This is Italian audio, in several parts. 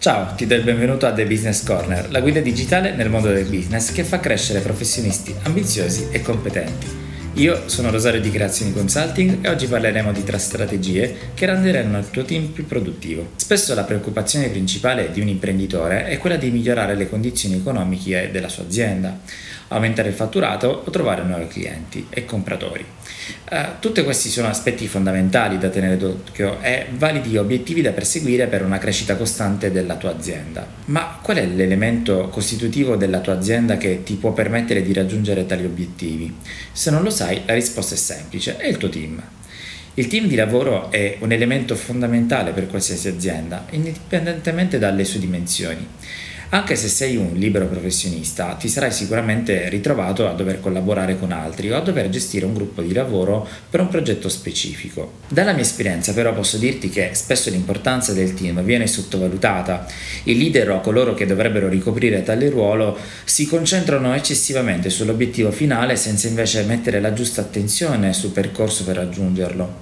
Ciao, ti do il benvenuto a The Business Corner, la guida digitale nel mondo del business che fa crescere professionisti ambiziosi e competenti. Io sono Rosario di Creazioni Consulting e oggi parleremo di tre strategie che renderanno il tuo team più produttivo. Spesso la preoccupazione principale di un imprenditore è quella di migliorare le condizioni economiche della sua azienda aumentare il fatturato o trovare nuovi clienti e compratori. Uh, tutti questi sono aspetti fondamentali da tenere d'occhio e validi obiettivi da perseguire per una crescita costante della tua azienda. Ma qual è l'elemento costitutivo della tua azienda che ti può permettere di raggiungere tali obiettivi? Se non lo sai, la risposta è semplice, è il tuo team. Il team di lavoro è un elemento fondamentale per qualsiasi azienda, indipendentemente dalle sue dimensioni. Anche se sei un libero professionista, ti sarai sicuramente ritrovato a dover collaborare con altri o a dover gestire un gruppo di lavoro per un progetto specifico. Dalla mia esperienza però posso dirti che spesso l'importanza del team viene sottovalutata. I leader o coloro che dovrebbero ricoprire tale ruolo si concentrano eccessivamente sull'obiettivo finale senza invece mettere la giusta attenzione sul percorso per raggiungerlo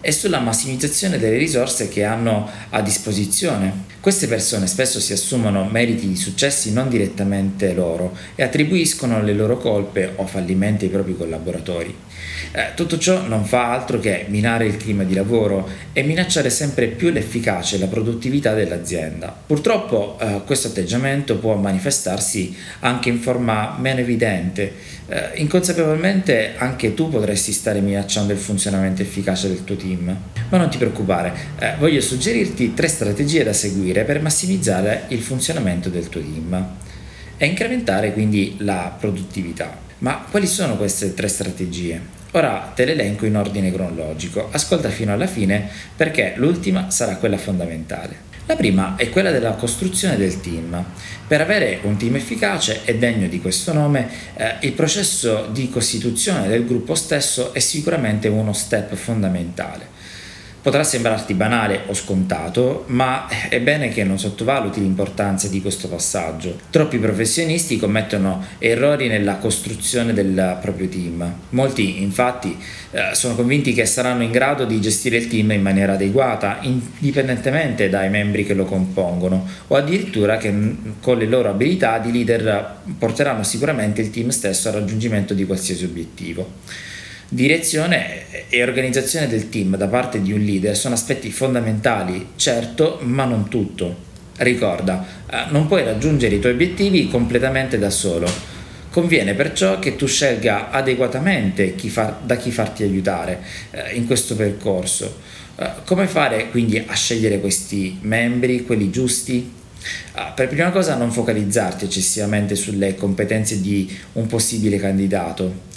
e sulla massimizzazione delle risorse che hanno a disposizione. Queste persone spesso si assumono meriti di successi non direttamente loro e attribuiscono le loro colpe o fallimenti ai propri collaboratori. Eh, tutto ciò non fa altro che minare il clima di lavoro e minacciare sempre più l'efficacia e la produttività dell'azienda. Purtroppo eh, questo atteggiamento può manifestarsi anche in forma meno evidente. Eh, inconsapevolmente anche tu potresti stare minacciando il funzionamento efficace del tuo team. Ma non ti preoccupare, eh, voglio suggerirti tre strategie da seguire per massimizzare il funzionamento del tuo team e incrementare quindi la produttività. Ma quali sono queste tre strategie? Ora te le elenco in ordine cronologico, ascolta fino alla fine perché l'ultima sarà quella fondamentale. La prima è quella della costruzione del team. Per avere un team efficace e degno di questo nome, eh, il processo di costituzione del gruppo stesso è sicuramente uno step fondamentale. Potrà sembrarti banale o scontato, ma è bene che non sottovaluti l'importanza di questo passaggio. Troppi professionisti commettono errori nella costruzione del proprio team. Molti, infatti, eh, sono convinti che saranno in grado di gestire il team in maniera adeguata, indipendentemente dai membri che lo compongono, o addirittura che con le loro abilità di leader porteranno sicuramente il team stesso al raggiungimento di qualsiasi obiettivo. Direzione e organizzazione del team da parte di un leader sono aspetti fondamentali, certo, ma non tutto. Ricorda, eh, non puoi raggiungere i tuoi obiettivi completamente da solo. Conviene perciò che tu scelga adeguatamente chi far, da chi farti aiutare eh, in questo percorso. Eh, come fare quindi a scegliere questi membri, quelli giusti? Uh, per prima cosa non focalizzarti eccessivamente sulle competenze di un possibile candidato.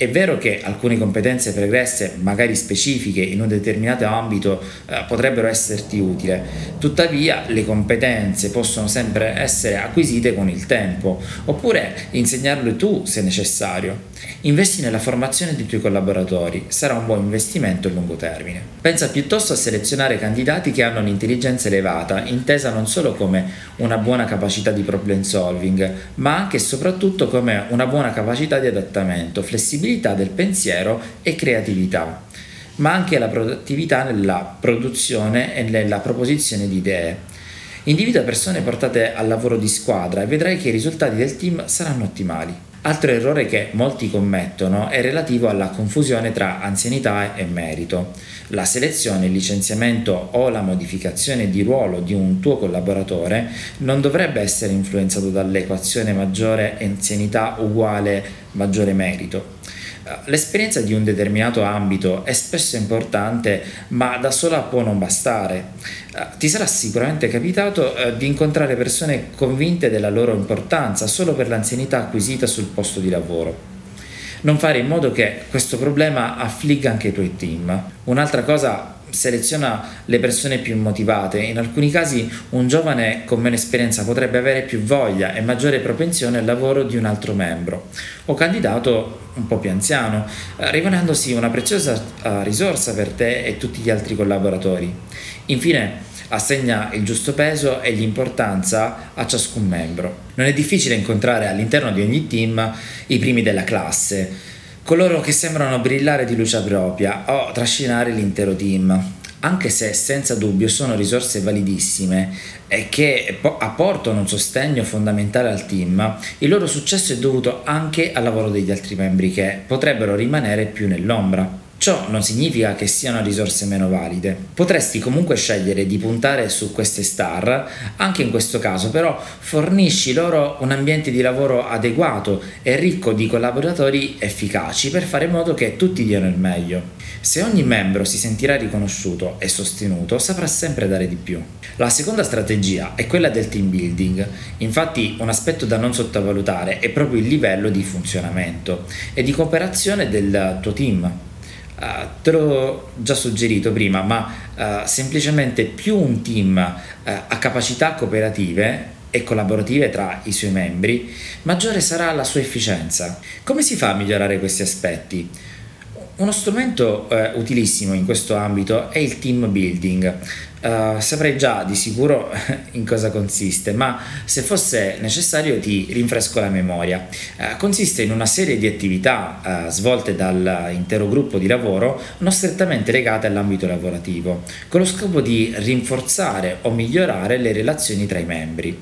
È vero che alcune competenze pregresse, magari specifiche in un determinato ambito, eh, potrebbero esserti utili, tuttavia le competenze possono sempre essere acquisite con il tempo, oppure insegnarle tu se necessario. Investi nella formazione dei tuoi collaboratori, sarà un buon investimento a lungo termine. Pensa piuttosto a selezionare candidati che hanno un'intelligenza elevata, intesa non solo come una buona capacità di problem solving, ma anche e soprattutto come una buona capacità di adattamento, flessibilità flessibilità del pensiero e creatività, ma anche la produttività nella produzione e nella proposizione di idee. Individua persone portate al lavoro di squadra e vedrai che i risultati del team saranno ottimali. Altro errore che molti commettono è relativo alla confusione tra anzianità e merito. La selezione, il licenziamento o la modificazione di ruolo di un tuo collaboratore non dovrebbe essere influenzato dall'equazione maggiore anzianità uguale maggiore merito. L'esperienza di un determinato ambito è spesso importante, ma da sola può non bastare. Eh, ti sarà sicuramente capitato eh, di incontrare persone convinte della loro importanza solo per l'anzianità acquisita sul posto di lavoro. Non fare in modo che questo problema affligga anche i tuoi team. Un'altra cosa seleziona le persone più motivate. In alcuni casi un giovane con meno esperienza potrebbe avere più voglia e maggiore propensione al lavoro di un altro membro o candidato un po' più anziano, eh, rivelandosi una preziosa eh, risorsa per te e tutti gli altri collaboratori. Infine, assegna il giusto peso e l'importanza a ciascun membro. Non è difficile incontrare all'interno di ogni team i primi della classe, coloro che sembrano brillare di luce propria o trascinare l'intero team. anche se senza dubbio sono risorse validissime e che apportano un sostegno fondamentale al team, il loro successo è dovuto anche al lavoro degli altri membri che potrebbero rimanere più nell'ombra. Ciò non significa che siano risorse meno valide. Potresti comunque scegliere di puntare su queste star, anche in questo caso però fornisci loro un ambiente di lavoro adeguato e ricco di collaboratori efficaci per fare in modo che tutti diano il meglio. Se ogni membro si sentirà riconosciuto e sostenuto, saprà sempre dare di più. La seconda strategia è quella del team building. Infatti un aspetto da non sottovalutare è proprio il livello di funzionamento e di cooperazione del tuo team. Uh, te l'ho già suggerito prima, ma uh, semplicemente più un team uh, ha capacità cooperative e collaborative tra i suoi membri, maggiore sarà la sua efficienza. Come si fa a migliorare questi aspetti? Uno strumento eh, utilissimo in questo ambito è il team building. Uh, saprei già di sicuro in cosa consiste, ma se fosse necessario ti rinfresco la memoria. Uh, consiste in una serie di attività uh, svolte dall'intero gruppo di lavoro non strettamente legate all'ambito lavorativo, con lo scopo di rinforzare o migliorare le relazioni tra i membri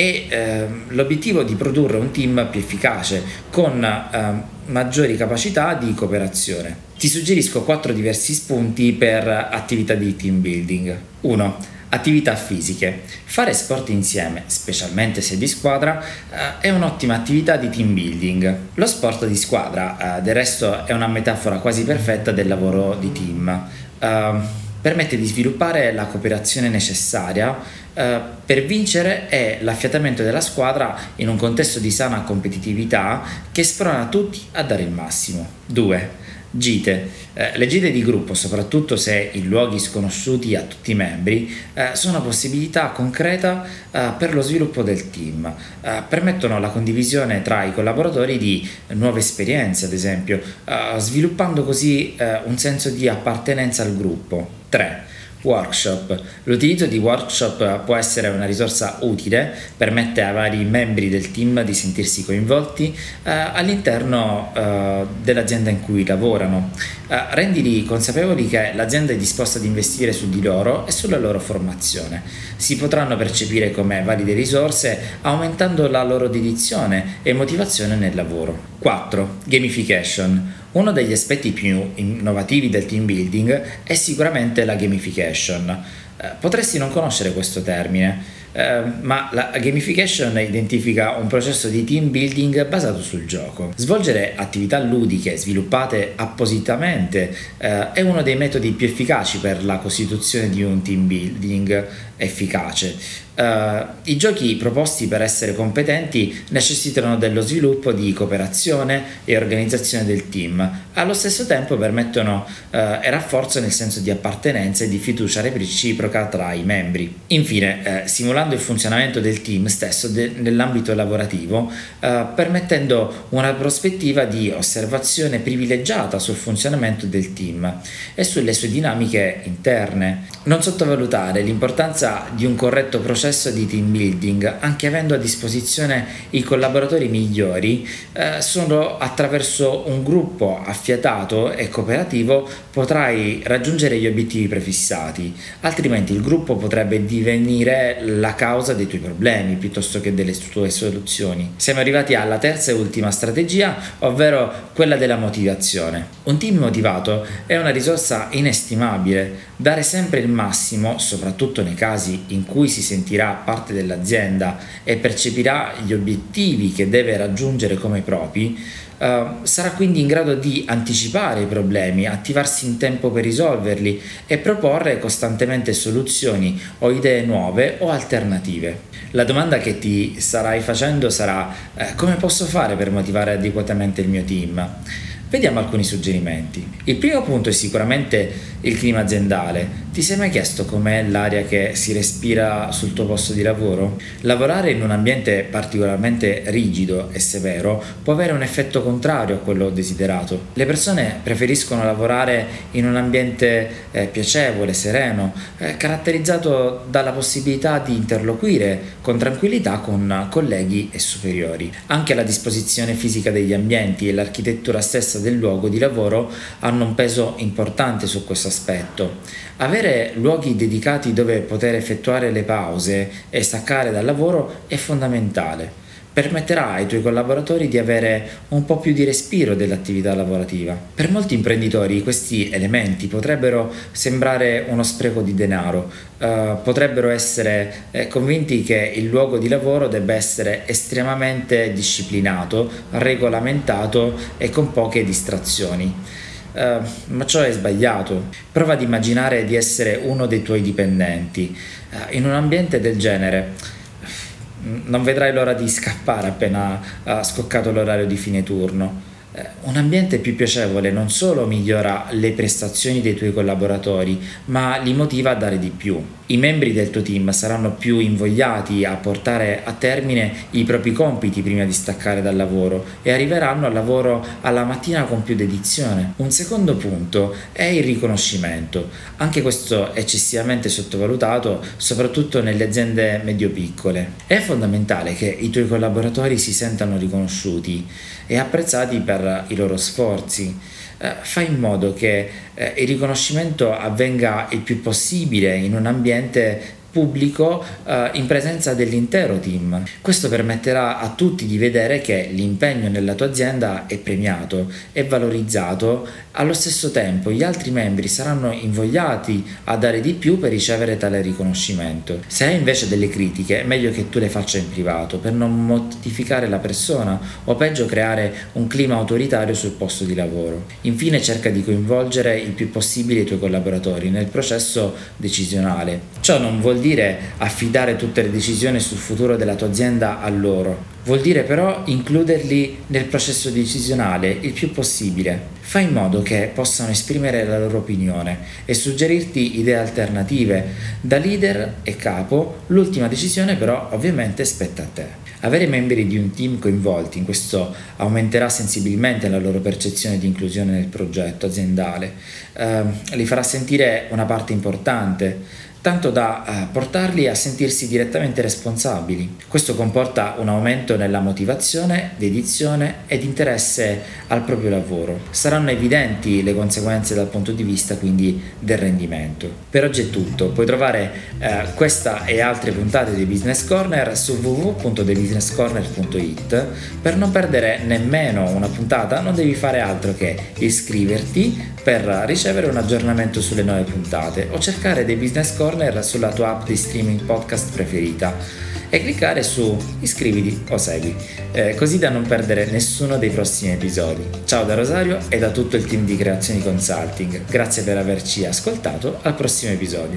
e ehm, l'obiettivo di produrre un team più efficace con ehm, maggiori capacità di cooperazione. Ti suggerisco quattro diversi spunti per attività di team building. 1. Attività fisiche. Fare sport insieme, specialmente se di squadra, eh, è un'ottima attività di team building. Lo sport di squadra, eh, del resto, è una metafora quasi perfetta del lavoro di team. Uh, permette di sviluppare la cooperazione necessaria eh, per vincere e l'affiatamento della squadra in un contesto di sana competitività che sprona tutti a dare il massimo. 2. Gite. Eh, le gite di gruppo, soprattutto se in luoghi sconosciuti a tutti i membri, eh, sono una possibilità concreta eh, per lo sviluppo del team. Eh, permettono la condivisione tra i collaboratori di nuove esperienze, ad esempio, eh, sviluppando così eh, un senso di appartenenza al gruppo. 3. Workshop. L'utilizzo di workshop può essere una risorsa utile, permette ai vari membri del team di sentirsi coinvolti eh, all'interno eh, dell'azienda in cui lavorano. Eh, rendili consapevoli che l'azienda è disposta ad investire su di loro e sulla loro formazione. Si potranno percepire come valide risorse aumentando la loro dedizione e motivazione nel lavoro. 4. Gamification. Uno degli aspetti più innovativi del team building è sicuramente la gamification. Eh, potresti non conoscere questo termine, eh, ma la gamification identifica un processo di team building basato sul gioco. Svolgere attività ludiche sviluppate appositamente eh, è uno dei metodi più efficaci per la costituzione di un team building efficace. Uh, I giochi proposti per essere competenti necessitano dello sviluppo di cooperazione e organizzazione del team, allo stesso tempo permettono uh, e rafforzano il senso di appartenenza e di fiducia reciproca tra i membri. Infine, uh, simulando il funzionamento del team stesso de- nell'ambito lavorativo, permettendo una prospettiva di osservazione privilegiata sul funzionamento del team e sulle sue dinamiche interne. Non sottovalutare l'importanza di un corretto processo processo di team building, anche avendo a disposizione i collaboratori migliori, eh, solo attraverso un gruppo affiatato e cooperativo potrai raggiungere gli obiettivi prefissati, altrimenti il gruppo potrebbe divenire la causa dei tuoi problemi piuttosto che delle tue soluzioni. Siamo arrivati alla terza e ultima strategia, ovvero quella della motivazione. Un team motivato è una risorsa inestimabile, dare sempre il massimo, soprattutto nei casi in cui si sentirà sentirà parte dell'azienda e percepirà gli obiettivi che deve raggiungere come propri, Uh, sarà quindi in grado di anticipare i problemi, attivarsi in tempo per risolverli e proporre costantemente soluzioni o idee nuove o alternative. La domanda che ti starai facendo sarà uh, come posso fare per motivare adeguatamente il mio team? Vediamo alcuni suggerimenti. Il primo punto è sicuramente il clima aziendale. Ti sei mai chiesto com'è l'aria che si respira sul tuo posto di lavoro? Lavorare in un ambiente particolarmente rigido e severo può avere un effetto contrario a quello desiderato. Le persone preferiscono lavorare in un ambiente eh, piacevole, sereno, eh, caratterizzato dalla possibilità di interloquire con tranquillità con colleghi e superiori. Anche la disposizione fisica degli ambienti e l'architettura stessa del luogo di lavoro hanno un peso importante su questo aspetto. Avere Avere luoghi dedicati dove poter effettuare le pause e staccare dal lavoro è fondamentale permetterà ai tuoi collaboratori di avere un po' più di respiro dell'attività lavorativa. Per molti imprenditori questi elementi potrebbero sembrare uno spreco di denaro, eh, potrebbero essere eh, convinti che il luogo di lavoro debba essere estremamente disciplinato, regolamentato e con poche distrazioni. Uh, ma ciò è sbagliato. Prova ad immaginare di essere uno dei tuoi dipendenti. Uh, in un ambiente del genere non vedrai l'ora di scappare appena ha scoccato l'orario di fine turno. Eh, un ambiente più piacevole non solo migliora le prestazioni dei tuoi collaboratori, ma li motiva a dare di più. I membri del tuo team saranno più invogliati a portare a termine i propri compiti prima di staccare dal lavoro e arriveranno al lavoro alla mattina con più dedizione. Un secondo punto è il riconoscimento. Anche questo eccessivamente sottovalutato, soprattutto nelle aziende medio-piccole. È fondamentale che i tuoi collaboratori si sentano riconosciuti e apprezzati per per i loro sforzi. Eh, fai in modo che eh, il riconoscimento avvenga il più possibile in un ambiente pubblico eh, in presenza dell'intero team. Questo permetterà a tutti di vedere che l'impegno nella tua azienda è premiato, è valorizzato, allo stesso tempo gli altri membri saranno invogliati a dare di più per ricevere tale riconoscimento. Se hai invece delle critiche, è meglio che tu le faccia in privato per non mortificare la persona o peggio creare un clima autoritario sul posto di lavoro. Infine cerca di coinvolgere il più possibile i tuoi collaboratori nel processo decisionale. Ciò non vuol dire affidare tutte le decisioni sul futuro della tua azienda a loro, vuol dire però includerli nel processo decisionale il più possibile. Fai in modo che possano esprimere la loro opinione e suggerirti idee alternative. Da leader e capo, l'ultima decisione però ovviamente spetta a te. Avere membri di un team coinvolti in questo aumenterà sensibilmente la loro percezione di inclusione nel progetto aziendale, eh, li farà sentire una parte importante tanto da eh, portarli a sentirsi direttamente responsabili. Questo comporta un aumento nella motivazione, dedizione ed interesse al proprio lavoro. Saranno evidenti le conseguenze dal punto di vista quindi del rendimento. Per oggi è tutto, puoi trovare eh, questa e altre puntate di Business Corner su www.thebusinesscorner.it. Per non perdere nemmeno una puntata non devi fare altro che iscriverti per ricevere un aggiornamento sulle nuove puntate o cercare dei Business Corner sulla tua app di streaming podcast preferita e cliccare su iscriviti o segui, eh, così da non perdere nessuno dei prossimi episodi. Ciao da Rosario e da tutto il team di Creazioni Consulting, grazie per averci ascoltato, al prossimo episodio.